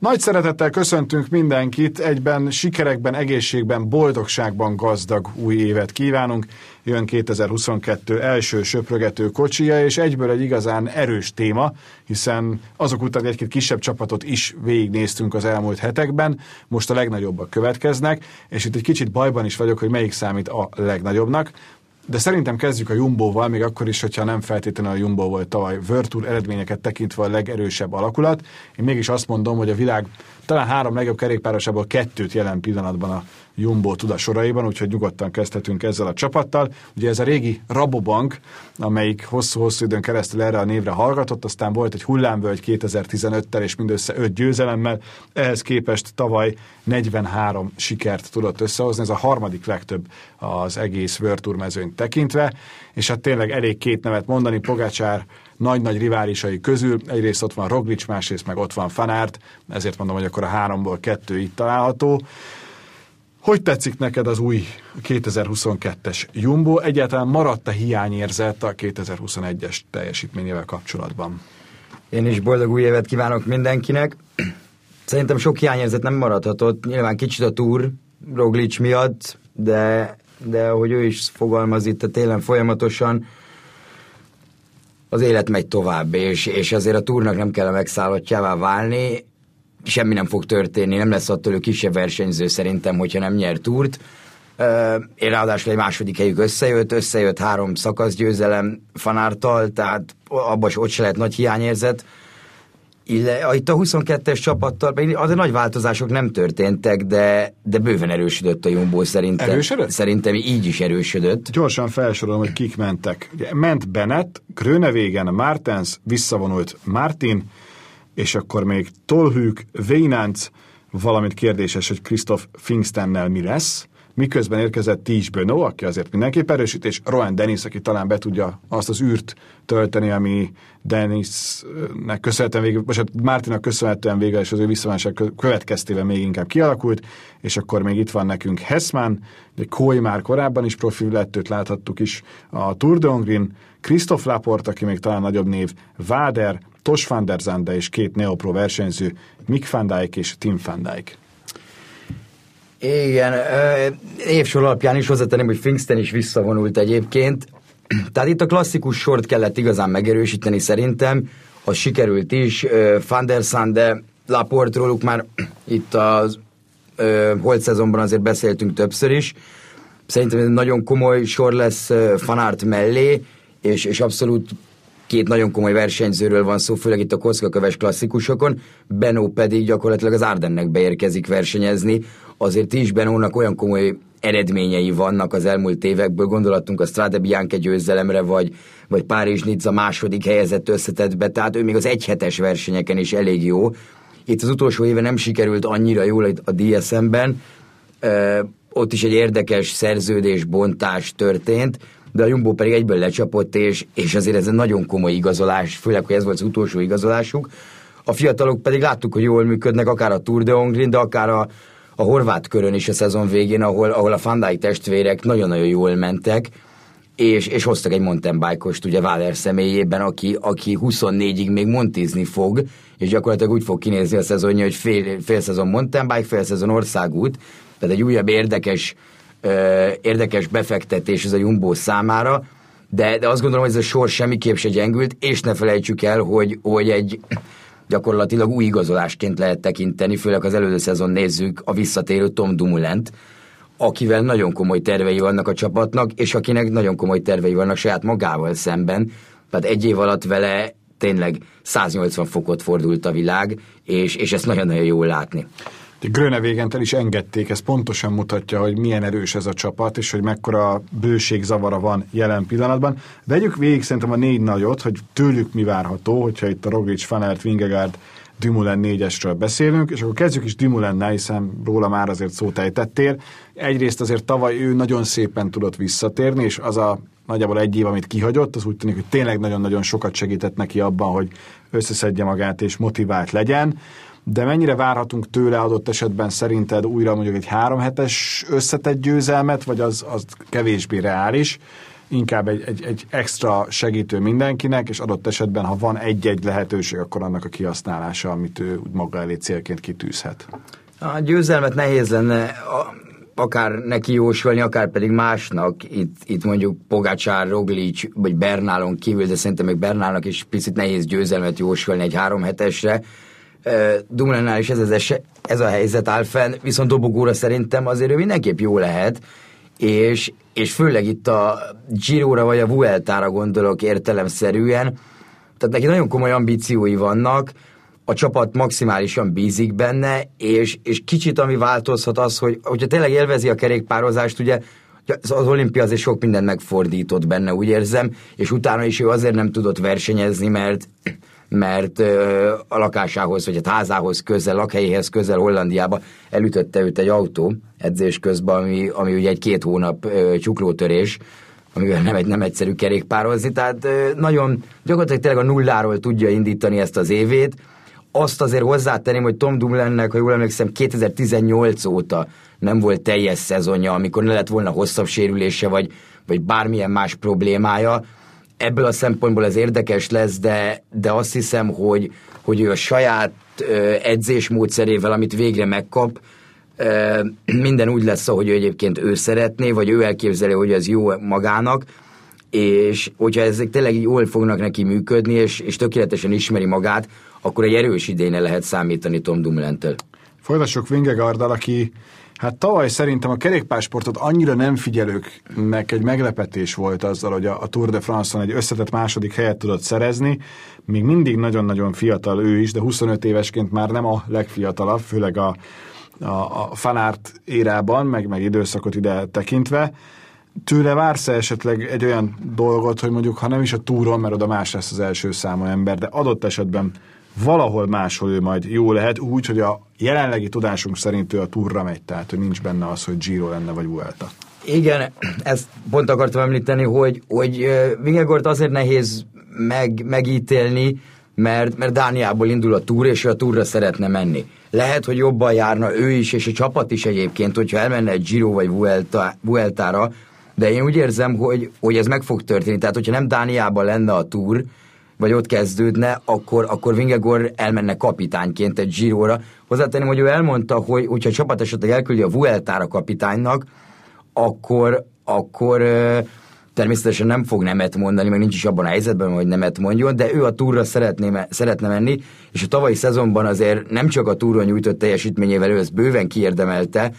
Nagy szeretettel köszöntünk mindenkit, egyben sikerekben, egészségben, boldogságban gazdag új évet kívánunk. Jön 2022 első söprögető kocsija, és egyből egy igazán erős téma, hiszen azok után egy-két kisebb csapatot is végignéztünk az elmúlt hetekben, most a legnagyobbak következnek, és itt egy kicsit bajban is vagyok, hogy melyik számít a legnagyobbnak. De szerintem kezdjük a Jumbo-val, még akkor is, hogyha nem feltétlenül a Jumbo volt tavaly Virtual eredményeket tekintve a legerősebb alakulat. Én mégis azt mondom, hogy a világ talán három legjobb kerékpárosából kettőt jelen pillanatban a Jumbo tud a soraiban, úgyhogy nyugodtan kezdhetünk ezzel a csapattal. Ugye ez a régi Rabobank, amelyik hosszú-hosszú időn keresztül erre a névre hallgatott, aztán volt egy hullámvölgy 2015-tel és mindössze 5 győzelemmel, ehhez képest tavaly 43 sikert tudott összehozni, ez a harmadik legtöbb az egész World Tour mezőnyt tekintve, és hát tényleg elég két nevet mondani, Pogácsár nagy-nagy riválisai közül, egyrészt ott van Roglic, másrészt meg ott van Fanárt, ezért mondom, hogy akkor a háromból kettő itt található. Hogy tetszik neked az új 2022-es Jumbo? Egyáltalán maradt-e hiányérzet a 2021-es teljesítményével kapcsolatban? Én is boldog új évet kívánok mindenkinek. Szerintem sok hiányérzet nem maradhatott. Nyilván kicsit a túr Roglic miatt, de, de ahogy ő is fogalmaz itt a télen folyamatosan, az élet megy tovább, és, és azért a túrnak nem kell a megszállottjává válni, semmi nem fog történni, nem lesz attól ő kisebb versenyző szerintem, hogyha nem nyer túrt. Én ráadásul egy második helyük összejött, összejött három szakaszgyőzelem fanártal, tehát abban ott se lehet nagy hiányérzet. Ille, itt a 22-es csapattal, azért nagy változások nem történtek, de, de bőven erősödött a Jumbo szerintem. Erősödött? Szerintem így is erősödött. Gyorsan felsorolom, hogy kik mentek. Ugye, ment Bennett, Grönevégen, Martens, visszavonult Martin, és akkor még Tolhűk, Weinanz, valamint kérdéses, hogy Christoph Pfingstennel mi lesz, miközben érkezett Tige Beno, aki azért mindenképp erősít, és Rohan Dennis, aki talán be tudja azt az űrt tölteni, ami Dennisnek köszönhetően végül, most hát Mártinak köszönhetően végül, és az ő visszavonások következtében még inkább kialakult, és akkor még itt van nekünk Hessman, de Kói már korábban is profil lett, őt láthattuk is a Tour de Hongrin, Christoph Laport, aki még talán nagyobb név, Váder, Tos van der Zande és két Neopro versenyző, Mick van Dijk és Tim van Dijk. Igen, évsor alapján is hozzátenném, hogy Finksten is visszavonult egyébként. Tehát itt a klasszikus sort kellett igazán megerősíteni szerintem, az sikerült is. Van der Sande, Laport róluk már itt a holt szezonban azért beszéltünk többször is. Szerintem ez nagyon komoly sor lesz Fanárt mellé, és, és abszolút két nagyon komoly versenyzőről van szó, főleg itt a koszkaköves klasszikusokon, Benó pedig gyakorlatilag az Ardennek beérkezik versenyezni, azért is Benónak olyan komoly eredményei vannak az elmúlt évekből, gondolatunk a Strade Bianche győzelemre, vagy, vagy Párizs Nizza második helyezett összetettbe, tehát ő még az egyhetes versenyeken is elég jó. Itt az utolsó éve nem sikerült annyira jól a DSM-ben, ott is egy érdekes szerződésbontás történt, de a Jumbo pedig egyből lecsapott, és, és azért ez egy nagyon komoly igazolás, főleg, hogy ez volt az utolsó igazolásuk. A fiatalok pedig láttuk, hogy jól működnek, akár a Tour de Hongrin, de akár a, a horvát körön is a szezon végén, ahol, ahol a Fandai testvérek nagyon-nagyon jól mentek, és, és hoztak egy mountain bike-ost ugye Váler személyében, aki, aki 24-ig még montizni fog, és gyakorlatilag úgy fog kinézni a szezonja, hogy fél, fél szezon mountain bike, fél szezon országút, tehát egy újabb érdekes érdekes befektetés ez a Jumbo számára, de, de azt gondolom, hogy ez a sor semmiképp se gyengült, és ne felejtsük el, hogy, hogy egy gyakorlatilag új igazolásként lehet tekinteni, főleg az előző szezon nézzük a visszatérő Tom Dumulent, akivel nagyon komoly tervei vannak a csapatnak, és akinek nagyon komoly tervei vannak saját magával szemben. Tehát egy év alatt vele tényleg 180 fokot fordult a világ, és, és ezt nagyon-nagyon jól látni. Grönevégent is engedték, ez pontosan mutatja, hogy milyen erős ez a csapat, és hogy mekkora bőség zavara van jelen pillanatban. Vegyük végig szerintem a négy nagyot, hogy tőlük mi várható, hogyha itt a Roglic, Fanert, Vingegaard, Dumoulin négyesről beszélünk, és akkor kezdjük is Dumoulin-nel, hiszen róla már azért szót ejtettél. Egyrészt azért tavaly ő nagyon szépen tudott visszatérni, és az a nagyjából egy év, amit kihagyott, az úgy tűnik, hogy tényleg nagyon-nagyon sokat segített neki abban, hogy összeszedje magát és motivált legyen de mennyire várhatunk tőle adott esetben szerinted újra mondjuk egy három hetes összetett győzelmet, vagy az, az kevésbé reális? inkább egy, egy, egy extra segítő mindenkinek, és adott esetben, ha van egy-egy lehetőség, akkor annak a kihasználása, amit ő maga elé célként kitűzhet. A győzelmet nehéz lenne akár neki jósolni, akár pedig másnak. Itt, itt mondjuk Pogácsár, Roglic, vagy Bernálon kívül, de szerintem még Bernálnak is picit nehéz győzelmet jósolni egy három hetesre. Dumlennál is ez, ez, ez a helyzet áll fenn, viszont Dobogóra szerintem azért ő mindenképp jó lehet, és, és főleg itt a Giro-ra vagy a Vuelta-ra gondolok értelemszerűen, tehát neki nagyon komoly ambíciói vannak, a csapat maximálisan bízik benne, és, és kicsit ami változhat az, hogy hogyha tényleg élvezi a kerékpározást, ugye az olimpia azért sok mindent megfordított benne, úgy érzem, és utána is ő azért nem tudott versenyezni, mert mert a lakásához, vagy a házához közel, lakhelyéhez közel Hollandiába elütötte őt egy autó edzés közben, ami, ami ugye egy két hónap csuklótörés, amivel nem, egy, nem egyszerű kerékpározni, tehát nagyon gyakorlatilag tényleg a nulláról tudja indítani ezt az évét, azt azért hozzátenném, hogy Tom Dumlennek, ha jól emlékszem, 2018 óta nem volt teljes szezonja, amikor ne lett volna hosszabb sérülése, vagy, vagy bármilyen más problémája. Ebből a szempontból ez érdekes lesz, de, de azt hiszem, hogy, hogy ő a saját ö, edzésmódszerével, amit végre megkap, minden úgy lesz, ahogy ő egyébként ő szeretné, vagy ő elképzeli, hogy ez jó magának, és hogyha ezek tényleg jól fognak neki működni, és, és tökéletesen ismeri magát, akkor egy erős idénye lehet számítani Tom Dumoulin-től. Folytassuk Vingegarddal, aki hát tavaly szerintem a kerékpársportot annyira nem figyelőknek egy meglepetés volt azzal, hogy a Tour de France-on egy összetett második helyet tudott szerezni. Még mindig nagyon-nagyon fiatal ő is, de 25 évesként már nem a legfiatalabb, főleg a, a, a fanárt érában, meg, meg időszakot ide tekintve tőle vársz -e esetleg egy olyan dolgot, hogy mondjuk, ha nem is a túron, mert oda más lesz az első számú ember, de adott esetben valahol máshol ő majd jó lehet, úgy, hogy a jelenlegi tudásunk szerint ő a túrra megy, tehát hogy nincs benne az, hogy Giro lenne, vagy Vuelta. Igen, ezt pont akartam említeni, hogy, hogy Vingegort azért nehéz meg, megítélni, mert, mert Dániából indul a túr, és ő a túrra szeretne menni. Lehet, hogy jobban járna ő is, és a csapat is egyébként, hogyha elmenne egy Giro vagy Vuelta, Vueltára, de én úgy érzem, hogy, hogy ez meg fog történni. Tehát, hogyha nem Dániában lenne a túr, vagy ott kezdődne, akkor, akkor Vingegor elmenne kapitányként egy Giróra. Hozzátenném, hogy ő elmondta, hogy hogyha a csapat esetleg elküldi a Vueltára kapitánynak, akkor, akkor természetesen nem fog nemet mondani, meg nincs is abban a helyzetben, hogy nemet mondjon, de ő a túra szeretné, szeretne menni, és a tavalyi szezonban azért nem csak a túron nyújtott teljesítményével ő ezt bőven kiérdemelte,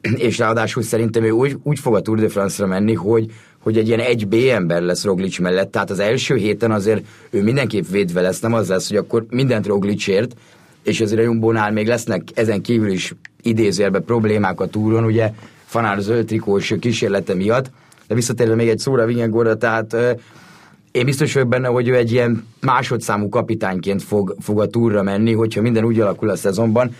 és ráadásul szerintem ő úgy, úgy fog a Tour de France-ra menni, hogy, hogy egy ilyen egy B ember lesz Roglic mellett, tehát az első héten azért ő mindenképp védve lesz, nem az lesz, hogy akkor mindent Roglicért, és azért a Jumbónál még lesznek ezen kívül is idézőjelben problémák a túron, ugye Fanár zöld trikós kísérlete miatt, de visszatérve még egy szóra Vinyegorra, tehát én biztos vagyok benne, hogy ő egy ilyen másodszámú kapitányként fog, fog a túra menni, hogyha minden úgy alakul a szezonban,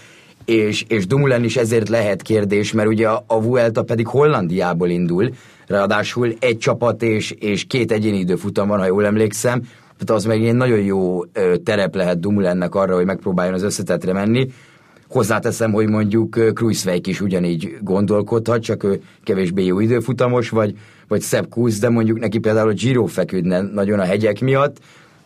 és, és Dumoulin is ezért lehet kérdés, mert ugye a Vuelta pedig Hollandiából indul, ráadásul egy csapat és, és két egyéni időfutam van, ha jól emlékszem, tehát az meg egy nagyon jó terep lehet Dumoulinnek arra, hogy megpróbáljon az összetetre menni. Hozzáteszem, hogy mondjuk Kruiswijk is ugyanígy gondolkodhat, csak ő kevésbé jó időfutamos, vagy, vagy Sepp Kusz, de mondjuk neki például a Giro feküdne nagyon a hegyek miatt,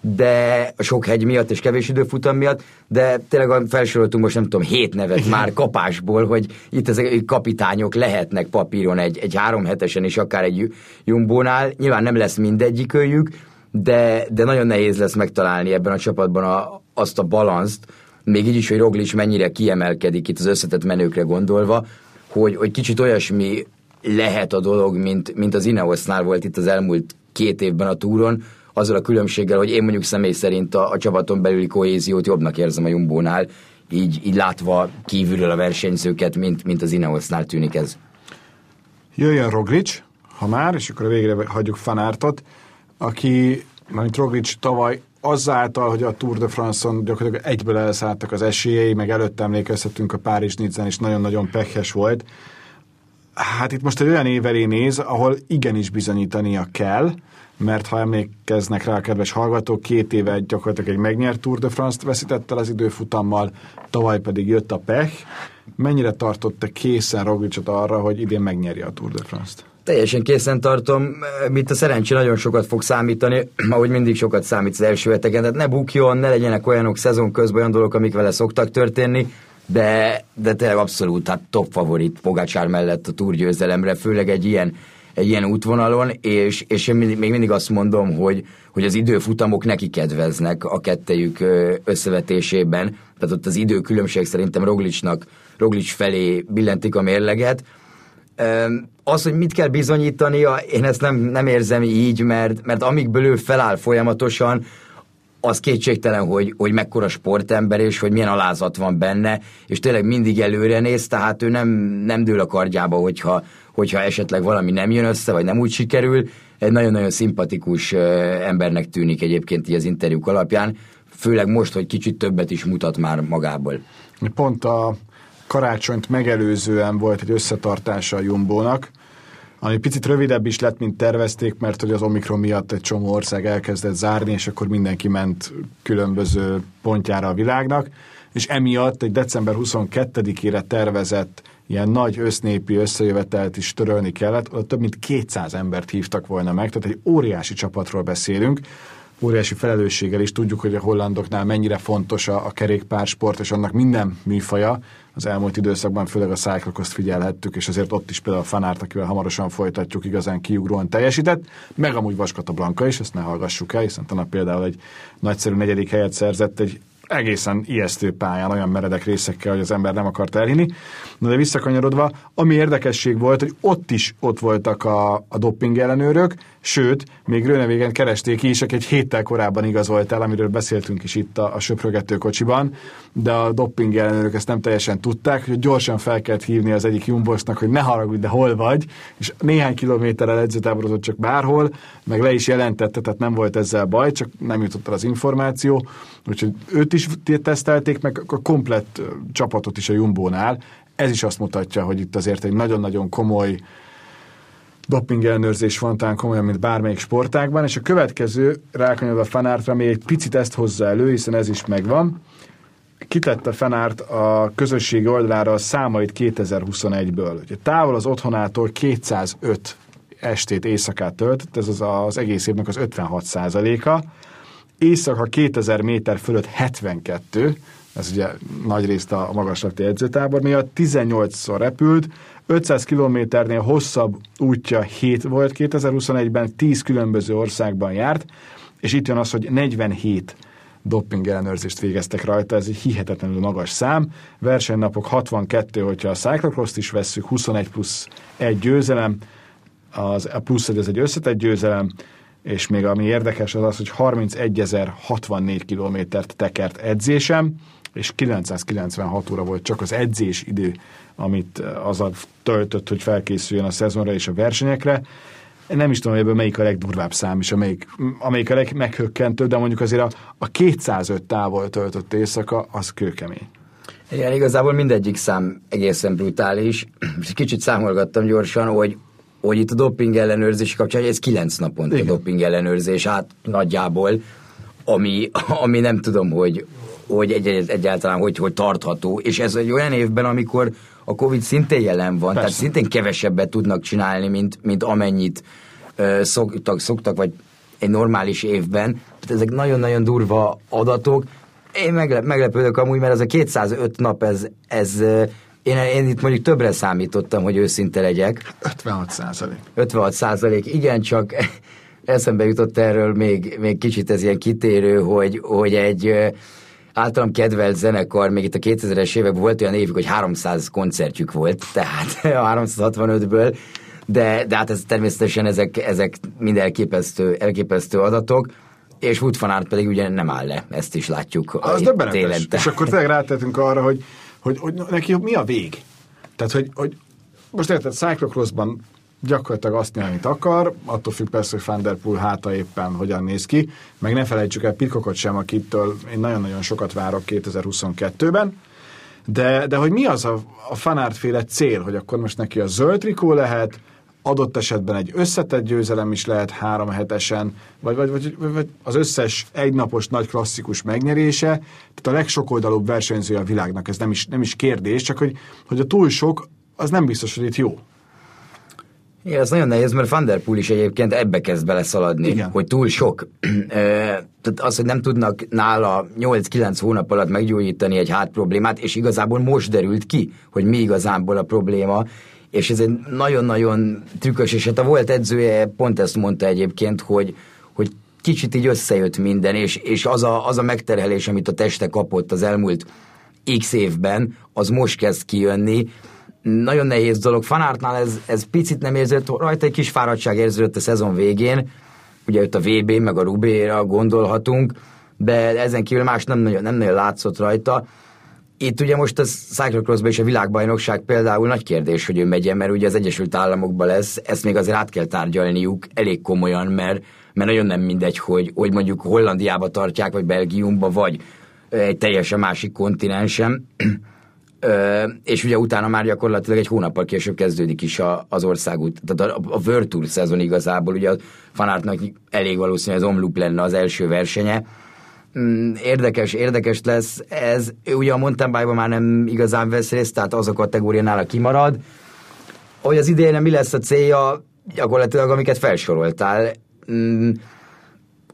de a sok hegy miatt és kevés időfutam miatt, de tényleg felsoroltunk most nem tudom, hét nevet már kapásból, hogy itt ezek kapitányok lehetnek papíron egy, egy három hetesen is, akár egy jumbónál. Nyilván nem lesz mindegyik őjük, de, de nagyon nehéz lesz megtalálni ebben a csapatban a, azt a balanszt, még így is, hogy Roglic mennyire kiemelkedik itt az összetett menőkre gondolva, hogy, hogy kicsit olyasmi lehet a dolog, mint, mint az Ineosnál volt itt az elmúlt két évben a túron, azzal a különbséggel, hogy én mondjuk személy szerint a, a csapaton belüli kohéziót jobbnak érzem a Jumbónál, így, így látva kívülről a versenyzőket, mint, mint az Ineosnál tűnik ez. Jöjjön Roglic, ha már, és akkor végre hagyjuk Fanártot, aki, mint Roglic tavaly azáltal, hogy a Tour de France-on gyakorlatilag egyből elszálltak az esélyei, meg előtte emlékezhetünk a Párizs Nizzán is nagyon-nagyon pekhes volt, Hát itt most egy olyan év néz, ahol igenis bizonyítania kell, mert ha emlékeznek rá a kedves hallgatók, két éve gyakorlatilag egy megnyert Tour de France-t veszített el az időfutammal, tavaly pedig jött a pech. Mennyire tartotta készen Roglicot arra, hogy idén megnyerje a Tour de France-t? Teljesen készen tartom, mint a szerencsé nagyon sokat fog számítani, ahogy mindig sokat számít az első heteken, tehát ne bukjon, ne legyenek olyanok szezon közben olyan dolgok, amik vele szoktak történni, de, de tényleg abszolút hát top favorit Pogácsár mellett a túrgyőzelemre, főleg egy ilyen, egy ilyen útvonalon, és, és én még mindig azt mondom, hogy, hogy az időfutamok neki kedveznek a kettejük összevetésében, tehát ott az időkülönbség szerintem Roglicsnak, Roglic felé billentik a mérleget, az, hogy mit kell bizonyítania, én ezt nem, nem érzem így, mert, mert amikből ő feláll folyamatosan, az kétségtelen, hogy, hogy mekkora sportember, és hogy milyen alázat van benne, és tényleg mindig előre néz, tehát ő nem, nem dől a kardjába, hogyha, hogyha esetleg valami nem jön össze, vagy nem úgy sikerül. Egy nagyon-nagyon szimpatikus embernek tűnik egyébként így az interjúk alapján, főleg most, hogy kicsit többet is mutat már magából. Pont a karácsonyt megelőzően volt egy összetartása a Jumbónak, ami picit rövidebb is lett, mint tervezték, mert hogy az Omikron miatt egy csomó ország elkezdett zárni, és akkor mindenki ment különböző pontjára a világnak, és emiatt egy december 22-ére tervezett ilyen nagy össznépi összejövetelt is törölni kellett, ott több mint 200 embert hívtak volna meg, tehát egy óriási csapatról beszélünk, óriási felelősséggel is tudjuk, hogy a hollandoknál mennyire fontos a, a kerékpársport, és annak minden műfaja, az elmúlt időszakban főleg a cyclocross figyelhettük, és azért ott is például a Fanárt, akivel hamarosan folytatjuk, igazán kiugróan teljesített, meg amúgy Vaskata Blanka is, ezt ne hallgassuk el, hiszen tanap például egy nagyszerű negyedik helyet szerzett egy egészen ijesztő pályán, olyan meredek részekkel, hogy az ember nem akart elhinni. Na de visszakanyarodva, ami érdekesség volt, hogy ott is ott voltak a, a dopping ellenőrök, sőt, még Rönevégen keresték is, aki egy héttel korábban igazolt el, amiről beszéltünk is itt a, a söprögető kocsiban, de a dopping ellenőrök ezt nem teljesen tudták, hogy gyorsan fel kellett hívni az egyik Jumbosnak, hogy ne haragudj, de hol vagy, és néhány kilométerrel edzőtáborozott csak bárhol, meg le is jelentette, tehát nem volt ezzel baj, csak nem jutott el az információ, úgyhogy őt is tesztelték, meg a komplett csapatot is a Jumbónál, ez is azt mutatja, hogy itt azért egy nagyon-nagyon komoly doping ellenőrzés van talán komolyan, mint bármelyik sportágban, és a következő rákanyolva a fanártra még egy picit ezt hozza elő, hiszen ez is megvan. Kitette Fenárt a közösségi oldalára a számait 2021-ből. Ugye távol az otthonától 205 estét, éjszakát töltött, ez az, az egész évnek az 56 százaléka. Éjszaka 2000 méter fölött 72, ez ugye nagy részt a magaslati edzőtábor miatt, 18-szor repült, 500 kilométernél hosszabb útja 7 volt 2021-ben, 10 különböző országban járt, és itt jön az, hogy 47 dopping ellenőrzést végeztek rajta, ez egy hihetetlenül magas szám. Versenynapok 62, hogyha a cyclocross is vesszük, 21 plusz egy győzelem, az, a plusz egy, ez egy összetett győzelem, és még ami érdekes az az, hogy 31.064 kilométert tekert edzésem, és 996 óra volt csak az edzés idő, amit az a töltött, hogy felkészüljön a szezonra és a versenyekre. Nem is tudom, hogy ebből melyik a legdurvább szám, és amelyik, amelyik a legmeghökkentőbb, de mondjuk azért a, a 205 távol töltött éjszaka, az kőkemény. Igen, igazából mindegyik szám egészen brutális, kicsit számolgattam gyorsan, hogy hogy itt a doping ellenőrzés kapcsán, ez kilenc naponta a doping ellenőrzés, hát nagyjából, ami, ami nem tudom, hogy, hogy egy, egyáltalán hogy, hogy tartható, és ez egy olyan évben, amikor a Covid szintén jelen van, Persze. tehát szintén kevesebbet tudnak csinálni, mint, mint amennyit ö, szoktak, szoktak, vagy egy normális évben. Tehát ezek nagyon-nagyon durva adatok. Én meglep, meglepődök amúgy, mert ez a 205 nap, ez, ez én, én itt mondjuk többre számítottam, hogy őszinte legyek. 56 százalék. 56 százalék, igen, csak eszembe jutott erről még, még kicsit ez ilyen kitérő, hogy, hogy egy általam kedvelt zenekar, még itt a 2000-es években volt olyan évük, hogy 300 koncertjük volt, tehát a 365-ből, de, de hát ez, természetesen ezek, ezek mind elképesztő, elképesztő adatok, és Wood van pedig ugye nem áll le, ezt is látjuk. Az döbbenetes. És akkor tényleg rátettünk arra, hogy, hogy, hogy neki mi a vég. Tehát, hogy, hogy most érted, Cyclocrossban gyakorlatilag azt nyelni, amit akar, attól függ persze, hogy Van Der Poel háta éppen hogyan néz ki, meg ne felejtsük el Pirkokot sem, akitől én nagyon-nagyon sokat várok 2022-ben, De, de hogy mi az a, a fanártféle cél, hogy akkor most neki a zöld trikó lehet, adott esetben egy összetett győzelem is lehet három hetesen, vagy, vagy, vagy, vagy az összes egynapos nagy klasszikus megnyerése, tehát a legsokoldalúbb versenyzője a világnak, ez nem is, nem is kérdés, csak hogy, hogy a túl sok, az nem biztos, hogy itt jó. Igen, ez nagyon nehéz, mert Van der Poel is egyébként ebbe kezd beleszaladni, Igen. hogy túl sok. Tehát az, hogy nem tudnak nála 8-9 hónap alatt meggyógyítani egy hát problémát, és igazából most derült ki, hogy mi igazából a probléma, és ez egy nagyon-nagyon trükkös, és hát a volt edzője pont ezt mondta egyébként, hogy, hogy kicsit így összejött minden, és, és az, a, az a megterhelés, amit a teste kapott az elmúlt x évben, az most kezd kijönni, nagyon nehéz dolog. Fanártnál ez, ez picit nem érzett, rajta egy kis fáradtság érződött a szezon végén, ugye ott a VB meg a Rubéra gondolhatunk, de ezen kívül más nem nagyon, nem nagyon látszott rajta. Itt ugye most a cyclocross és a világbajnokság például nagy kérdés, hogy ő megyen, mert ugye az Egyesült Államokban lesz, ezt még azért át kell tárgyalniuk elég komolyan, mert, mert nagyon nem mindegy, hogy, hogy mondjuk Hollandiába tartják, vagy Belgiumba, vagy egy teljesen másik kontinensen. Ö, és ugye utána már gyakorlatilag egy hónappal később kezdődik is a, az országút, tehát a, a World Tour szezon igazából, ugye a fanártnak elég valószínű, az Omloop lenne az első versenye. Mm, érdekes, érdekes lesz ez. Ő ugye a mountain bike már nem igazán vesz részt, tehát az a kategória nála kimarad. Hogy az idején mi lesz a célja, gyakorlatilag amiket felsoroltál. Mm,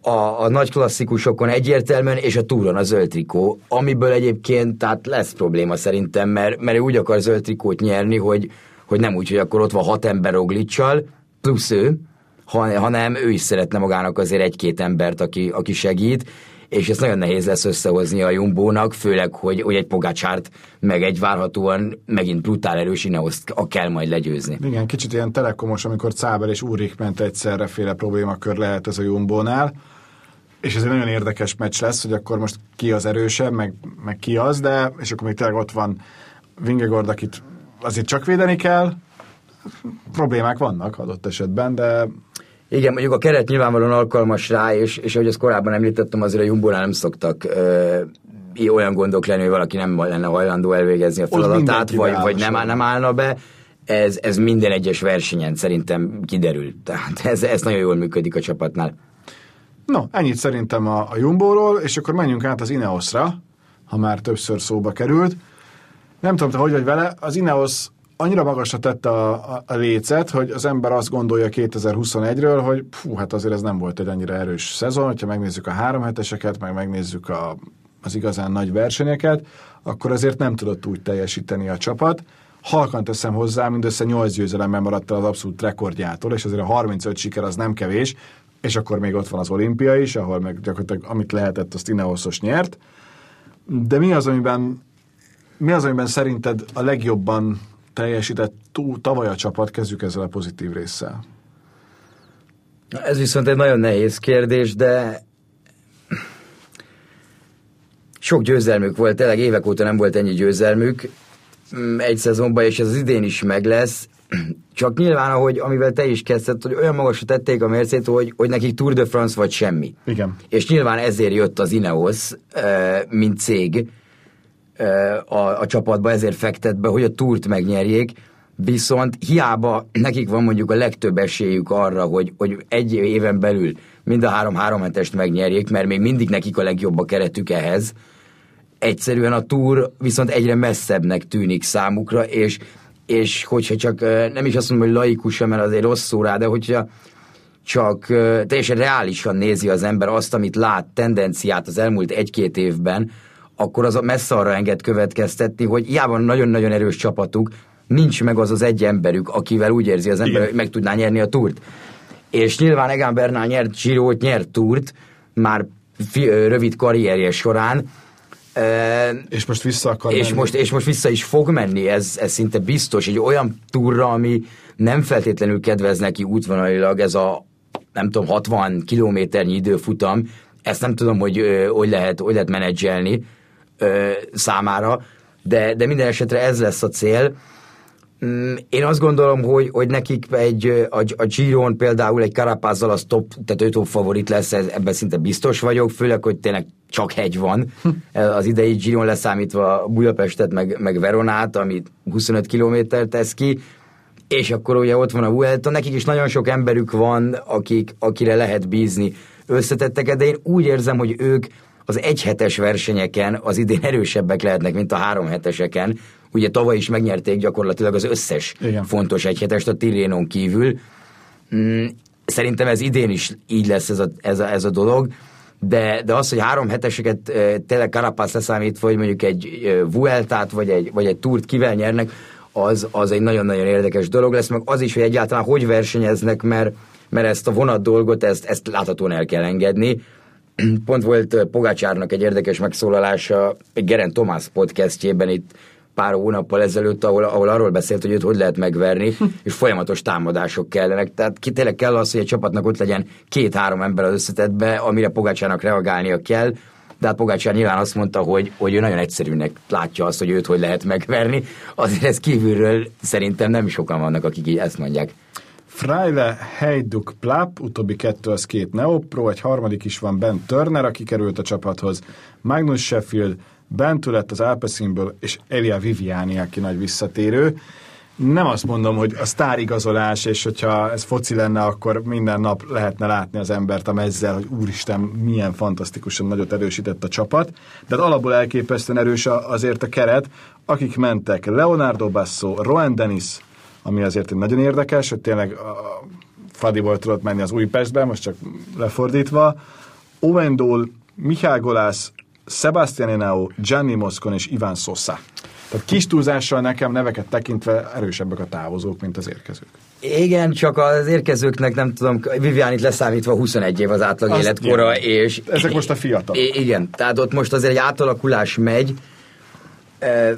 a, a nagy klasszikusokon egyértelműen, és a túron a zöld trikó, amiből egyébként tehát lesz probléma szerintem, mert, mert ő úgy akar zöld trikót nyerni, hogy, hogy nem úgy, hogy akkor ott van hat ember Roglicsal, plusz ő, hanem ő is szeretne magának azért egy-két embert, aki, aki segít, és ez nagyon nehéz lesz összehozni a Jumbónak, főleg, hogy, hogy egy Pogácsárt, meg egy várhatóan megint brutál erős Ineoszt kell majd legyőzni. Igen, kicsit ilyen telekomos, amikor Cáber és Úrik ment egyszerre féle problémakör lehet ez a Jumbónál és ez egy nagyon érdekes meccs lesz, hogy akkor most ki az erősebb, meg, meg ki az, de és akkor még tényleg ott van Vingegord, akit azért csak védeni kell, problémák vannak adott esetben, de igen, mondjuk a keret nyilvánvalóan alkalmas rá, és, és ahogy azt korábban említettem, azért a Jumbónál nem szoktak ö, olyan gondok lenni, hogy valaki nem lenne hajlandó elvégezni a feladatát, vagy, vagy nem, nem állna be. Ez, ez minden egyes versenyen szerintem kiderül. Tehát ez, ez nagyon jól működik a csapatnál. No, ennyit szerintem a, a Jumbo-ról, és akkor menjünk át az Ineosra, ha már többször szóba került. Nem tudom, te hogy vagy vele, az Ineos annyira magasra tette a, a, a lécet, hogy az ember azt gondolja 2021-ről, hogy fú, hát azért ez nem volt egy annyira erős szezon, hogyha megnézzük a három heteseket, meg megnézzük a, az igazán nagy versenyeket, akkor azért nem tudott úgy teljesíteni a csapat. Halkan teszem hozzá, mindössze 8 győzelemmel maradt el az abszolút rekordjától, és azért a 35 siker az nem kevés, és akkor még ott van az olimpia is, ahol meg gyakorlatilag amit lehetett, azt Ineosos nyert. De mi az, amiben, mi az, amiben szerinted a legjobban teljesített túl, tavaly a csapat? Kezdjük ezzel a pozitív résszel. Ez viszont egy nagyon nehéz kérdés, de sok győzelmük volt, tényleg évek óta nem volt ennyi győzelmük mm, egy szezonban, és ez az idén is meg lesz. Csak nyilván, ahogy, amivel te is kezdted, hogy olyan magasra tették a Mercét, hogy, hogy nekik Tour de France vagy semmi. Igen. És nyilván ezért jött az Ineos, mint cég a, a csapatba, ezért fektet be, hogy a túrt megnyerjék, viszont hiába nekik van mondjuk a legtöbb esélyük arra, hogy, hogy egy éven belül mind a három-három hetest megnyerjék, mert még mindig nekik a legjobb a keretük ehhez, egyszerűen a túr viszont egyre messzebbnek tűnik számukra, és és hogyha csak nem is azt mondom, hogy laikusan, mert azért rossz szó rá, de hogyha csak teljesen reálisan nézi az ember azt, amit lát, tendenciát az elmúlt egy-két évben, akkor az messze arra enged következtetni, hogy hiába nagyon-nagyon erős csapatuk, nincs meg az az egy emberük, akivel úgy érzi az ember, Igen. hogy meg tudná nyerni a túrt. És nyilván Egan Bernal nyert Girot, nyert túrt, már fi, rövid karrierje során, és most vissza akar és menni. most, és most vissza is fog menni, ez, ez szinte biztos. Egy olyan túra, ami nem feltétlenül kedvez neki útvonalilag, ez a nem tudom, 60 kilométernyi időfutam, ezt nem tudom, hogy hogy lehet, hogy lehet menedzselni ö, számára, de, de minden esetre ez lesz a cél. Mm, én azt gondolom, hogy, hogy nekik egy, a, a Giron például egy Karapázzal az top, tehát ő top favorit lesz, ebben szinte biztos vagyok, főleg, hogy tényleg csak hegy van. Az idei Giron leszámítva Budapestet, meg, meg Veronát, ami 25 kilométer tesz ki, és akkor ugye ott van a Vuelta, nekik is nagyon sok emberük van, akik, akire lehet bízni összetetteket, de én úgy érzem, hogy ők az egyhetes versenyeken az idén erősebbek lehetnek, mint a három heteseken. Ugye tavaly is megnyerték gyakorlatilag az összes Igen. fontos egyhetest a Tirénon kívül. Mm, szerintem ez idén is így lesz ez a, ez a, ez a dolog, de, de az, hogy három heteseket tényleg Carapaz leszámítva, vagy mondjuk egy Vueltát, vagy egy, vagy egy túrt kivel nyernek, az, az egy nagyon-nagyon érdekes dolog lesz, meg az is, hogy egyáltalán hogy versenyeznek, mert, mert ezt a vonat dolgot, ezt, ezt láthatóan el kell engedni. Pont volt Pogácsárnak egy érdekes megszólalása egy Geren Tomás podcastjében itt pár hónappal ezelőtt, ahol, ahol arról beszélt, hogy őt hogy lehet megverni, és folyamatos támadások kellenek. Tehát ki tényleg kell az, hogy egy csapatnak ott legyen két-három ember az összetetbe, amire Pogácsának reagálnia kell, de hát Pogácsár nyilván azt mondta, hogy, hogy ő nagyon egyszerűnek látja azt, hogy őt hogy lehet megverni. Azért ez kívülről szerintem nem sokan vannak, akik így ezt mondják. Freile Heiduk Plap, utóbbi kettő az két Neopro, egy harmadik is van Ben Turner, aki került a csapathoz, Magnus Sheffield, Bentül lett az Alpecinből, és Elia Viviani, aki nagy visszatérő. Nem azt mondom, hogy a sztárigazolás, és hogyha ez foci lenne, akkor minden nap lehetne látni az embert a mezzel, hogy úristen, milyen fantasztikusan nagyot erősített a csapat, de alapból elképesztően erős azért a keret, akik mentek Leonardo Basso, Rowan Dennis, ami azért nagyon érdekes, hogy tényleg a Fadiból tudott menni az Újpestbe, most csak lefordítva, Owen Dole, Mihály Golász, Sebastian Enao, Gianni Moscon és Iván Sosa. Tehát kis túlzással nekem neveket tekintve erősebbek a távozók, mint az érkezők. Igen, csak az érkezőknek nem tudom, Vivianit leszámítva 21 év az átlag Azt életkora, igen. és... Ezek most a fiatal. Igen, tehát ott most azért egy átalakulás megy,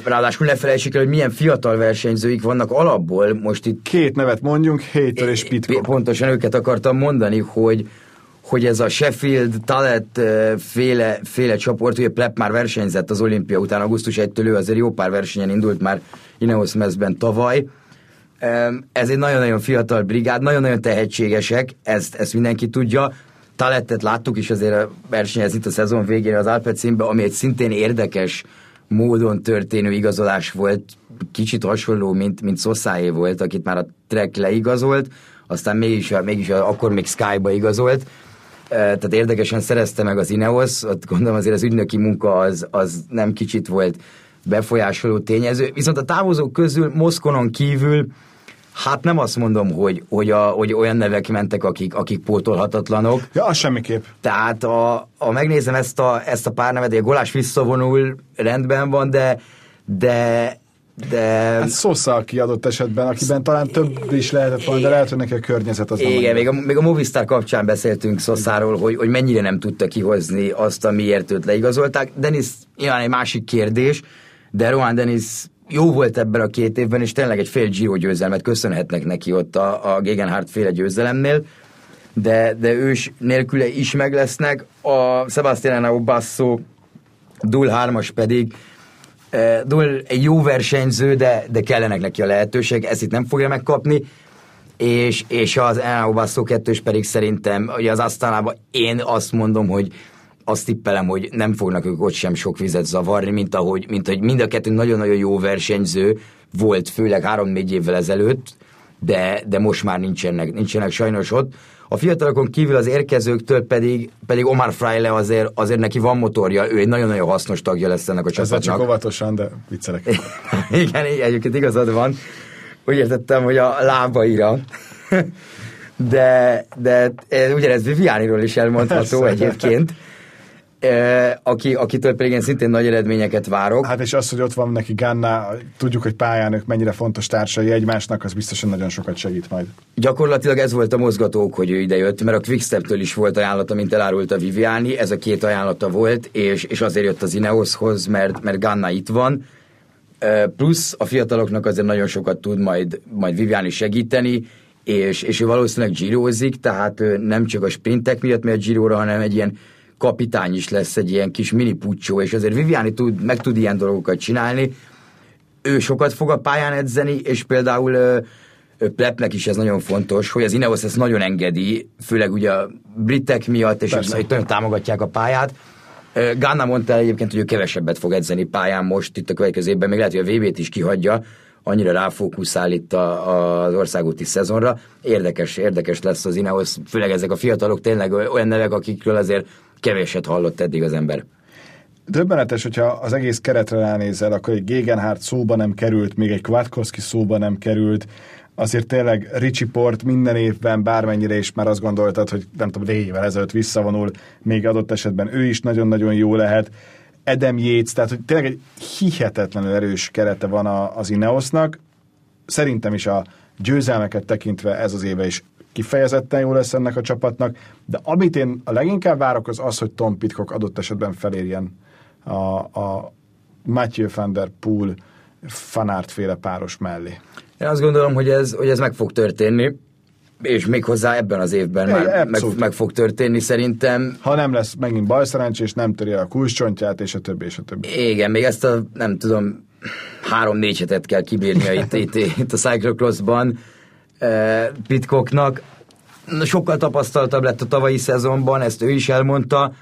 Ráadásul ne felejtsük el, hogy milyen fiatal versenyzőik vannak alapból. Most itt... Két nevet mondjunk, Hater és Pitcock. Pontosan őket akartam mondani, hogy, hogy ez a Sheffield Talet féle, féle csoport, ugye Plepp már versenyzett az olimpia után, augusztus 1-től ő azért jó pár versenyen indult már Ineos Mezben tavaly. Ez egy nagyon-nagyon fiatal brigád, nagyon-nagyon tehetségesek, ezt, ezt mindenki tudja. Talettet láttuk is azért a versenyez itt a szezon végére az Alpecin ami egy szintén érdekes módon történő igazolás volt, kicsit hasonló, mint, mint Szoszáé volt, akit már a Trek leigazolt, aztán mégis, mégis akkor még Skyba igazolt, tehát érdekesen szerezte meg az Ineos, ott gondolom azért az ügynöki munka az, az nem kicsit volt befolyásoló tényező, viszont a távozók közül Moszkonon kívül Hát nem azt mondom, hogy, hogy, a, hogy olyan nevek mentek, akik, akik pótolhatatlanok. Ja, az semmiképp. Tehát a, a megnézem ezt a, ezt a pár nevet, a Golás visszavonul, rendben van, de, de de... Hát Sosa kiadott esetben, akiben talán több is lehetett volna, de lehet, hogy neki a környezet az Igen, még a, még a Movistar kapcsán beszéltünk Szoszáról, hogy, hogy mennyire nem tudta kihozni azt, amiért őt leigazolták. Denis nyilván egy másik kérdés, de Rohan Denis jó volt ebben a két évben, és tényleg egy fél Giro győzelmet köszönhetnek neki ott a, a Gegenhardt féle győzelemnél, de, de ős nélküle is meg lesznek. A Sebastian Basso Dul 3-as pedig Eh, Dul egy jó versenyző, de, de kellenek neki a lehetőség, ezt itt nem fogja megkapni, és, és az Enao Basso 2 pedig szerintem, ugye az asztalában én azt mondom, hogy azt tippelem, hogy nem fognak ők ott sem sok vizet zavarni, mint ahogy, mint hogy mind a kettő nagyon-nagyon jó versenyző volt, főleg három-négy évvel ezelőtt, de, de most már nincsenek, nincsenek sajnos ott. A fiatalokon kívül az érkezőktől pedig, pedig Omar Fraile azért, azért neki van motorja, ő egy nagyon-nagyon hasznos tagja lesz ennek a csapatnak. Ezzel csak óvatosan, de viccelek. igen, egyébként igazad van. Úgy értettem, hogy a lábaira. de, de ugyanez Vivianiról is elmondható egyébként aki, akitől pedig én szintén nagy eredményeket várok. Hát és az, hogy ott van neki Ganna, tudjuk, hogy pályán ők mennyire fontos társai egymásnak, az biztosan nagyon sokat segít majd. Gyakorlatilag ez volt a mozgatók, hogy ő idejött, mert a Quickstep-től is volt ajánlata, mint elárult a Viviani, ez a két ajánlata volt, és, és azért jött az Ineoshoz, mert, mert Ganna itt van, plusz a fiataloknak azért nagyon sokat tud majd, majd Viviani segíteni, és, és ő valószínűleg gyírózik, tehát nem csak a sprintek miatt megy gyíróra, hanem egy ilyen kapitány is lesz egy ilyen kis mini puccsó, és azért Viviani tud, meg tud ilyen dolgokat csinálni. ő sokat fog a pályán edzeni, és például Plepnek is ez nagyon fontos, hogy az Ineos ezt nagyon engedi, főleg ugye a britek miatt, és Persze. nagyon támogatják a pályát. Gána mondta egyébként, hogy ő kevesebbet fog edzeni pályán most itt a következő évben, még lehet, hogy a VB-t is kihagyja, annyira ráfókuszál itt a, az országúti szezonra. Érdekes, érdekes lesz az Ineos, főleg ezek a fiatalok tényleg olyan nevek, akikről azért keveset hallott eddig az ember. Döbbenetes, hogyha az egész keretre ránézel, akkor egy Gegenhardt szóba nem került, még egy Kwiatkowski szóba nem került, azért tényleg Ricsi Port minden évben bármennyire is már azt gondoltad, hogy nem tudom, négy évvel ezelőtt visszavonul, még adott esetben ő is nagyon-nagyon jó lehet. Edem Yates, tehát hogy tényleg egy hihetetlenül erős kerete van a, az Ineosnak. Szerintem is a győzelmeket tekintve ez az éve is kifejezetten jó lesz ennek a csapatnak, de amit én a leginkább várok az az, hogy Tom Pitcock adott esetben felérjen a, a Matthew van der Poel fanárt féle páros mellé. Én azt gondolom, hogy ez, hogy ez meg fog történni, és még hozzá ebben az évben már meg, meg, fog történni szerintem. Ha nem lesz megint balszerencsés, nem töri a kulcscsontját, és a többi, és a többi. Igen, még ezt a, nem tudom, három-négy hetet kell kibírnia itt, itt, itt a Cyclocrossban Pitkoknak. Sokkal tapasztaltabb lett a tavalyi szezonban, ezt ő is elmondta.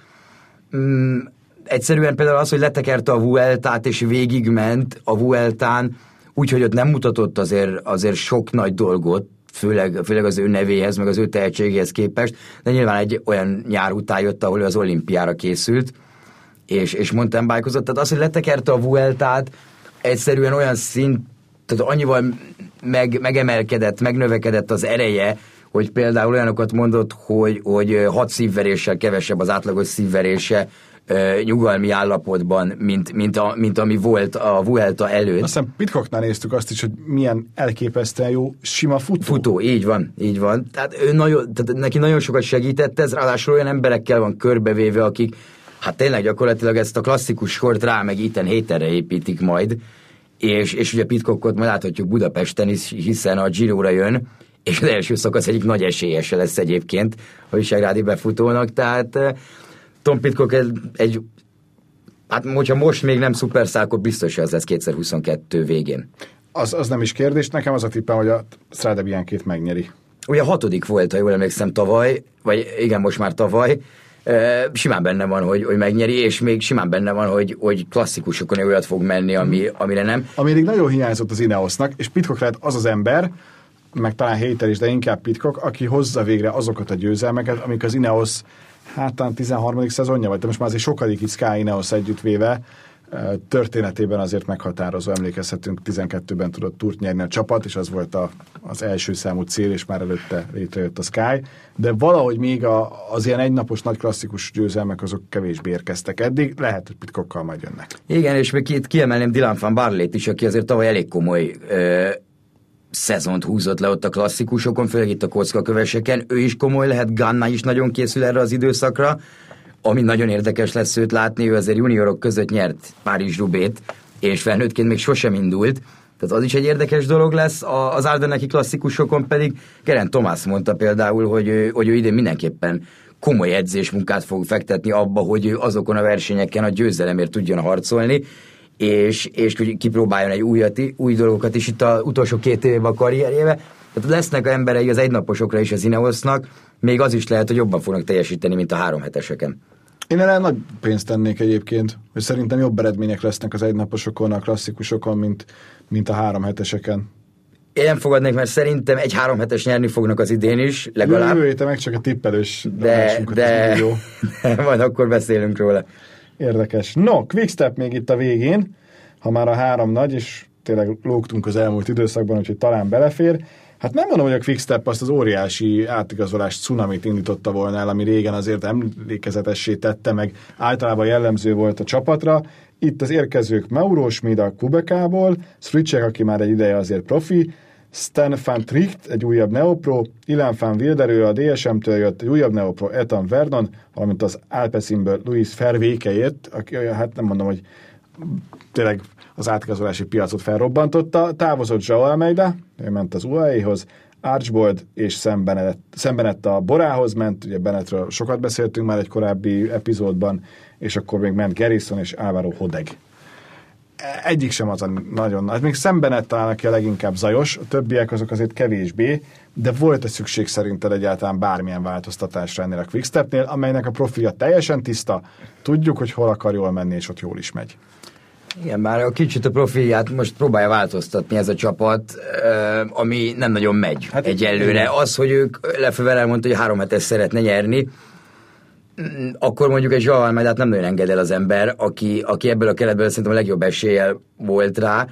Mm, egyszerűen például az, hogy letekerte a Vueltát, és végigment a Vueltán, úgyhogy ott nem mutatott azért, azért sok nagy dolgot, főleg, főleg az ő nevéhez, meg az ő tehetségéhez képest, de nyilván egy olyan nyár után jött, ahol az olimpiára készült, és, és mountain bike Tehát az, hogy letekerte a Vueltát, egyszerűen olyan szint, tehát annyival meg, megemelkedett, megnövekedett az ereje, hogy például olyanokat mondott, hogy, hogy hat szívveréssel kevesebb az átlagos szívverése, nyugalmi állapotban, mint, mint, a, mint ami volt a Vuelta előtt. Aztán Pitcocknál néztük azt is, hogy milyen elképesztően jó sima futó. Futó, így van, így van. Tehát, ő nagyon, tehát neki nagyon sokat segített ez, ráadásul olyan emberekkel van körbevéve, akik hát tényleg gyakorlatilag ezt a klasszikus sort rá meg itten héterre építik majd, és, és ugye Pitcockot majd láthatjuk Budapesten is, hiszen a Giro-ra jön, és az első szakasz egyik nagy esélyese lesz egyébként a Visegrádi befutónak, tehát Tom Pitcock egy, egy hát hogyha most még nem szuperszál, akkor biztos, hogy az lesz 2022 végén. Az, az nem is kérdés, nekem az a tippem, hogy a Strade Bianchi-t megnyeri. Ugye hatodik volt, ha jól emlékszem, tavaly, vagy igen, most már tavaly, simán benne van, hogy, hogy megnyeri, és még simán benne van, hogy, hogy klasszikusokon olyat fog menni, ami, amire nem. Amíg nagyon hiányzott az Ineosnak, és Pitcock lehet az az ember, meg talán Héter is, de inkább Pitcock, aki hozza végre azokat a győzelmeket, amik az Ineos hát talán 13. szezonja, vagy de most már azért sokadik itt Sky Ineos együttvéve, történetében azért meghatározó, emlékezhetünk, 12-ben tudott túrt nyerni a csapat, és az volt a, az első számú cél, és már előtte létrejött a Sky, de valahogy még a, az ilyen egynapos nagy klasszikus győzelmek azok kevésbé érkeztek eddig, lehet, hogy pitkokkal majd jönnek. Igen, és még itt kiemelném Dylan van Barlét is, aki azért tavaly elég komoly ö, szezont húzott le ott a klasszikusokon, főleg itt a kockaköveseken. Ő is komoly lehet, Ganna is nagyon készül erre az időszakra, ami nagyon érdekes lesz őt látni, ő azért juniorok között nyert Párizs Rubét, és felnőttként még sosem indult, tehát az is egy érdekes dolog lesz, az Ardenneki klasszikusokon pedig Keren Tomás mondta például, hogy ő, hogy ő idén mindenképpen komoly edzésmunkát fog fektetni abba, hogy ő azokon a versenyeken a győzelemért tudjon harcolni, és, és kipróbáljon egy újat, új dolgokat is itt az utolsó két évben a karrierjébe. Tehát lesznek emberei az egynaposokra is az Ineosnak, még az is lehet, hogy jobban fognak teljesíteni, mint a három heteseken. Én erre nagy pénzt tennék egyébként, hogy szerintem jobb eredmények lesznek az egynaposokon, a klasszikusokon, mint, mint a három heteseken. Én nem fogadnék, mert szerintem egy három hetes nyerni fognak az idén is, legalább. Jövő meg csak a tippelős de, de, jó. majd akkor beszélünk róla. Érdekes. No, Quickstep még itt a végén, ha már a három nagy, és tényleg lógtunk az elmúlt időszakban, úgyhogy talán belefér. Hát nem mondom, hogy a Quickstep azt az óriási átigazolás cunamit indította volna el, ami régen azért emlékezetessé tette, meg általában jellemző volt a csapatra. Itt az érkezők Mauro Schmid a Kubekából, Sricek, aki már egy ideje azért profi, Stan van Tricht, egy újabb Neopro, Ilan van Wilderő a DSM-től jött, egy újabb Neopro Ethan Verdon, valamint az Alpecinből Luis Fervékeért, aki hát nem mondom, hogy tényleg az átgazolási piacot felrobbantotta. Távozott Joao Almeida, ő ment az UAE-hoz, Archbold és szembenett a Borához ment, ugye Bennettről sokat beszéltünk már egy korábbi epizódban, és akkor még ment Garrison és Álvaro Hodeg. egyik sem az a nagyon nagy. Még szemben talán, aki a leginkább zajos, a többiek azok azért kevésbé, de volt-e szükség szerinted egyáltalán bármilyen változtatásra ennél a Quickstepnél, amelynek a profilja teljesen tiszta, tudjuk, hogy hol akar jól menni, és ott jól is megy. Igen, már a kicsit a profilját most próbálja változtatni ez a csapat, ami nem nagyon megy hát egyelőre. Az, hogy ők Lefevel elmondta, hogy három hetes szeretne nyerni, akkor mondjuk egy Zsahal Almeidát nem nagyon enged el az ember, aki, aki ebből a keretből szerintem a legjobb eséllyel volt rá,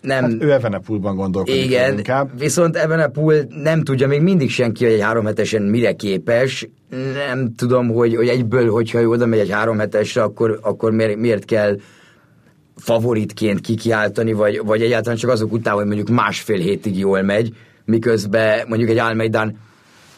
nem... Hát ő Evenepulban gondolkodik Igen, inkább. viszont Evenepul nem tudja még mindig senki, hogy egy három hetesen mire képes. Nem tudom, hogy, hogy egyből, hogyha ő oda megy egy három hetesre, akkor, akkor miért, miért kell favoritként kikiáltani, vagy, vagy egyáltalán csak azok után, hogy mondjuk másfél hétig jól megy, miközben mondjuk egy Almeidán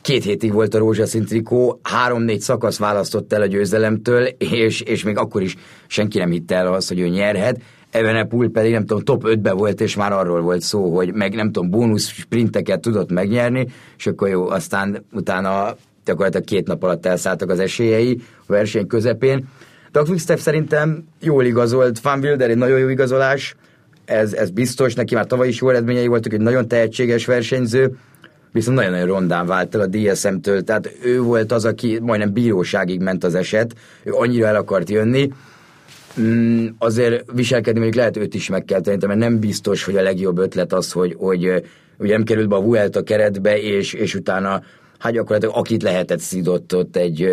két hétig volt a rózsaszín trikó, három-négy szakasz választott el a győzelemtől, és, és még akkor is senki nem hitte el azt, hogy ő nyerhet. Evenepul pedig nem tudom, top 5-be volt, és már arról volt szó, hogy meg nem tudom, bónusz sprinteket tudott megnyerni, és akkor jó, aztán utána gyakorlatilag két nap alatt elszálltak az esélyei a verseny közepén. De a Quickstep szerintem jól igazolt, Van Wilder egy nagyon jó igazolás, ez, ez biztos, neki már tavaly is jó eredményei voltak, egy nagyon tehetséges versenyző, viszont nagyon-nagyon rondán vált el a DSM-től, tehát ő volt az, aki majdnem bíróságig ment az eset, ő annyira el akart jönni, mm, azért viselkedni mondjuk lehet őt is meg kell tenni, mert nem biztos, hogy a legjobb ötlet az, hogy, hogy ugye nem került be a Vuelta keretbe, és, és utána hát gyakorlatilag akit lehetett szidott ott egy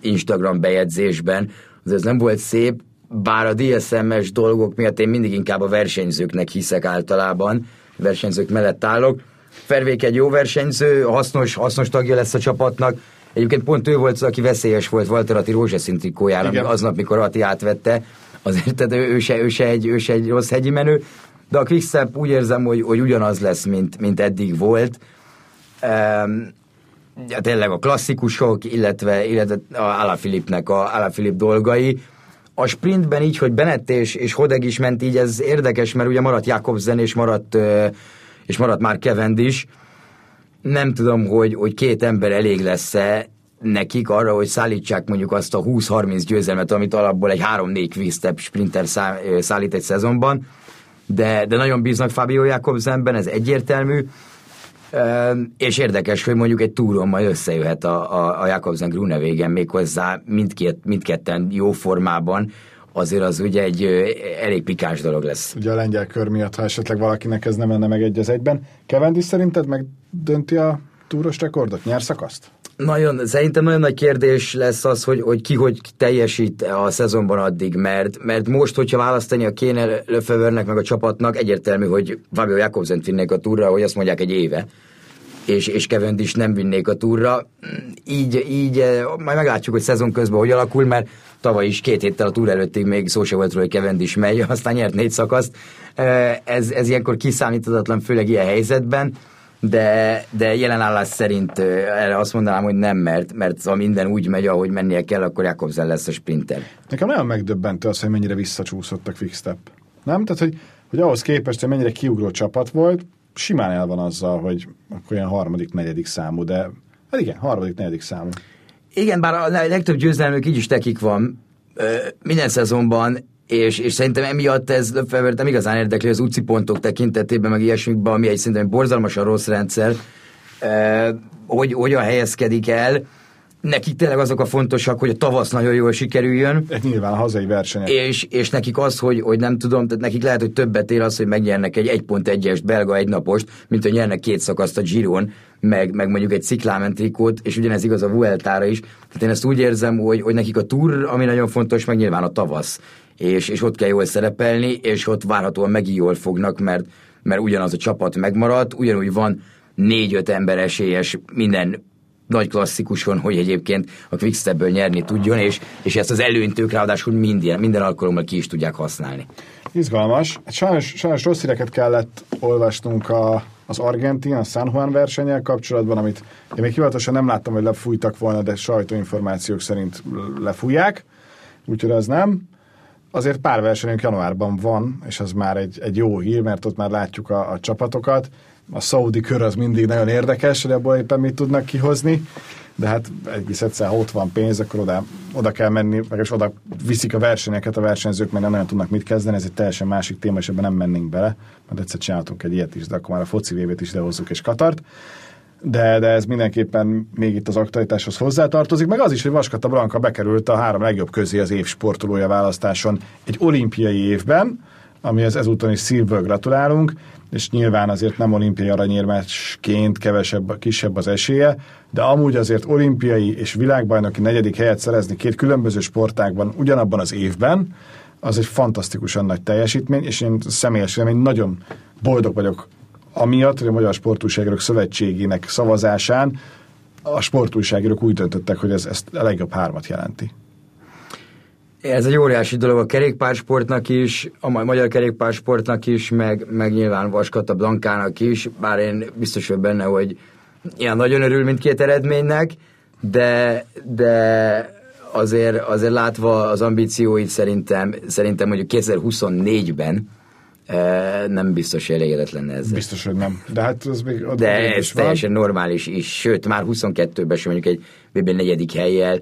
Instagram bejegyzésben, az ez nem volt szép, bár a DSM-es dolgok miatt én mindig inkább a versenyzőknek hiszek általában, versenyzők mellett állok. Fervék egy jó versenyző, hasznos, hasznos tagja lesz a csapatnak, Egyébként pont ő volt az, aki veszélyes volt Walter Atti rózsaszín trikójára, aznap, mikor Atti átvette, azért tehát ő, ő, se, ő, se egy, ő se egy rossz hegyi menő, de a Quickstep úgy érzem, hogy, hogy ugyanaz lesz, mint, mint eddig volt. Um, ja, tényleg a klasszikusok, illetve, illetve a Alaphilippnek a Alaphilipp dolgai. A sprintben így, hogy Bennett és, és Hodeg is ment így, ez érdekes, mert ugye maradt Jakobsen és maradt, és maradt már Cavendish, is nem tudom, hogy, hogy két ember elég lesz-e nekik arra, hogy szállítsák mondjuk azt a 20-30 győzelmet, amit alapból egy 3-4 quick sprinter szállít egy szezonban, de, de nagyon bíznak Fabio Jakobsenben, ez egyértelmű, és érdekes, hogy mondjuk egy túron majd összejöhet a, a, a Jakobsen Grunewagen méghozzá mindkét, mindketten jó formában, azért az ugye egy elég pikás dolog lesz. Ugye a lengyel kör miatt, ha esetleg valakinek ez nem menne meg egy az egyben. Kevendi szerinted megdönti a túros rekordot? Nyer szakaszt? Nagyon, szerintem nagyon nagy kérdés lesz az, hogy, hogy ki hogy teljesít a szezonban addig, mert, mert most, hogyha választani a kéne Lefevernek meg a csapatnak, egyértelmű, hogy Fabio Jakobsen vinnék a túra, hogy azt mondják egy éve és, és Kevend is nem vinnék a túra. Így, így majd meglátjuk, hogy szezon közben hogy alakul, mert tavaly is két héttel a túr előttig még szó se volt róla, hogy Kevend is megy, aztán nyert négy szakaszt. Ez, ez ilyenkor kiszámíthatatlan, főleg ilyen helyzetben, de, de jelen állás szerint erre azt mondanám, hogy nem, mert, mert ha minden úgy megy, ahogy mennie kell, akkor Jakobsen lesz a sprinter. Nekem nagyon megdöbbentő az, hogy mennyire visszacsúszott a Quickstep. Nem? Tehát, hogy, hogy ahhoz képest, hogy mennyire kiugró csapat volt, simán el van azzal, hogy akkor ilyen harmadik, negyedik számú, de hát igen, harmadik, negyedik számú. Igen, bár a legtöbb győzelmük így is tekik van minden szezonban, és, és szerintem emiatt ez Löffevert nem igazán érdekli az utci pontok tekintetében, meg ilyesmikben, ami egy szerintem borzalmasan rossz rendszer, hogy hogyan helyezkedik el, nekik tényleg azok a fontosak, hogy a tavasz nagyon jól sikerüljön. Ez nyilván a hazai versenyek. És, és nekik az, hogy, hogy nem tudom, tehát nekik lehet, hogy többet ér az, hogy megnyernek egy 1.1-es belga egynapost, mint hogy nyernek két szakaszt a Giron, meg, meg mondjuk egy ciklámentrikót, és ugyanez igaz a Vueltára is. Tehát én ezt úgy érzem, hogy, hogy nekik a túr, ami nagyon fontos, meg nyilván a tavasz. És, és ott kell jól szerepelni, és ott várhatóan megint jól fognak, mert, mert ugyanaz a csapat megmaradt, ugyanúgy van négy-öt ember esélyes minden nagy klasszikuson, hogy egyébként a Quickstepből nyerni tudjon, és, és ezt az előnyt ők ráadásul minden, minden alkalommal ki is tudják használni. Izgalmas. Hát sajnos, sajnos rossz híreket kellett olvasnunk a, az Argentin, a San Juan versenyel kapcsolatban, amit én még hivatalosan nem láttam, hogy lefújtak volna, de sajtóinformációk szerint lefújják, úgyhogy az nem. Azért pár versenyünk januárban van, és az már egy, egy jó hír, mert ott már látjuk a, a csapatokat. A szaudi kör az mindig nagyon érdekes, hogy abból éppen mit tudnak kihozni, de hát egész egyszer, ha ott van pénz, akkor oda, oda kell menni, és oda viszik a versenyeket, a versenyzők meg nem nagyon tudnak mit kezdeni, ez egy teljesen másik téma, és ebben nem mennénk bele, mert egyszer csináltunk egy ilyet is, de akkor már a foci vévét is idehozzuk, és Katart de, de ez mindenképpen még itt az aktualitáshoz hozzátartozik, meg az is, hogy Vaskata Blanka bekerült a három legjobb közé az év sportolója választáson egy olimpiai évben, amihez ezúton is szívből gratulálunk, és nyilván azért nem olimpiai aranyérmesként kevesebb, kisebb az esélye, de amúgy azért olimpiai és világbajnoki negyedik helyet szerezni két különböző sportágban ugyanabban az évben, az egy fantasztikusan nagy teljesítmény, és én személyesen én nagyon boldog vagyok amiatt, hogy a Magyar Sportújságírók Szövetségének szavazásán a sportújságírók úgy döntöttek, hogy ez, ezt a legjobb hármat jelenti. Ez egy óriási dolog a kerékpársportnak is, a magyar kerékpársportnak is, meg, meg nyilván Vaskata Blankának is, bár én biztos vagyok benne, hogy ilyen nagyon örül mindkét eredménynek, de, de azért, azért látva az ambícióit szerintem, szerintem mondjuk 2024-ben nem biztos, hogy elégedett lenne ezzel. Biztos, hogy nem. De hát ez még De ez teljesen van. normális is, sőt, már 22-ben sem mondjuk egy BB negyedik helyjel,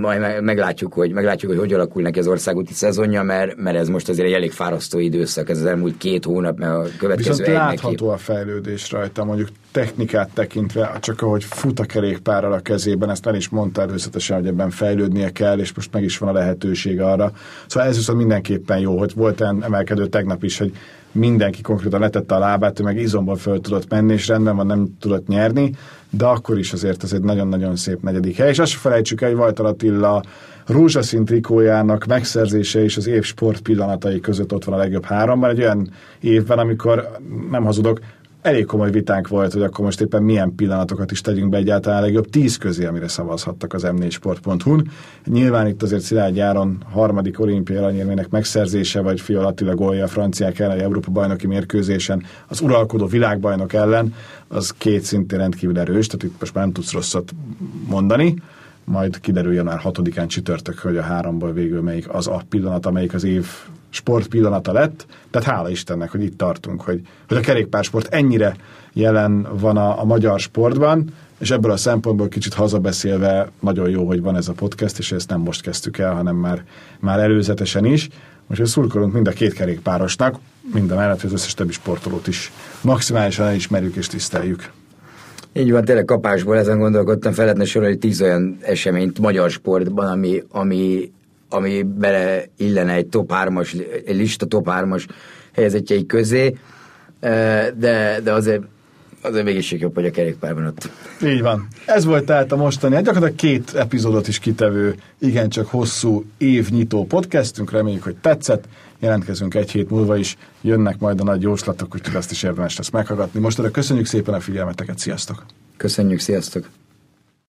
majd meglátjuk, hogy, meglátjuk, hogy hogy alakul neki az országúti szezonja, mert, mert ez most azért egy elég fárasztó időszak, ez az elmúlt két hónap, mert a következő Viszont látható neki. a fejlődés rajta, mondjuk technikát tekintve, csak ahogy fut a kerékpárral a kezében, ezt el is mondta előzetesen, hogy ebben fejlődnie kell, és most meg is van a lehetőség arra. Szóval ez viszont mindenképpen jó, hogy volt olyan emelkedő tegnap is, hogy mindenki konkrétan letette a lábát, ő meg izomból föl tudott menni, és rendben van, nem tudott nyerni, de akkor is azért ez egy nagyon-nagyon szép negyedik hely, és azt se felejtsük el, hogy Vajtar Attila rózsaszín trikójának megszerzése és az év sport pillanatai között ott van a legjobb háromban, egy olyan évben, amikor nem hazudok, elég komoly vitánk volt, hogy akkor most éppen milyen pillanatokat is tegyünk be egyáltalán legjobb tíz közé, amire szavazhattak az m4sport.hu-n. Nyilván itt azért Szilágy Járon harmadik olimpiai aranyérmének megszerzése, vagy Fiala Attila gólja a franciák ellen, egy Európa bajnoki mérkőzésen az uralkodó világbajnok ellen, az két szintén rendkívül erős, tehát itt most már nem tudsz rosszat mondani majd kiderül január 6-án csütörtök, hogy a háromból végül melyik az a pillanat, amelyik az év sport pillanata lett, tehát hála Istennek, hogy itt tartunk, hogy, hogy a kerékpársport ennyire jelen van a, a magyar sportban, és ebből a szempontból kicsit hazabeszélve nagyon jó, hogy van ez a podcast, és ezt nem most kezdtük el, hanem már, már előzetesen is. Most szurkolunk mind a két kerékpárosnak, mind a mellett, az összes többi sportolót is maximálisan elismerjük és tiszteljük. Így van, tényleg kapásból ezen gondolkodtam, fel lehetne sorolni tíz olyan eseményt magyar sportban, ami, ami ami bele illene egy top 3-as, egy lista top 3-as helyezetjei közé, de, de azért azért mégis jobb, hogy a kerékpárban ott. Így van. Ez volt tehát a mostani, gyakorlatilag két epizódot is kitevő, igencsak hosszú évnyitó podcastünk, reméljük, hogy tetszett. Jelentkezünk egy hét múlva is, jönnek majd a nagy jóslatok, úgyhogy azt is érdemes lesz meghallgatni. Most köszönjük szépen a figyelmeteket, sziasztok! Köszönjük, sziasztok!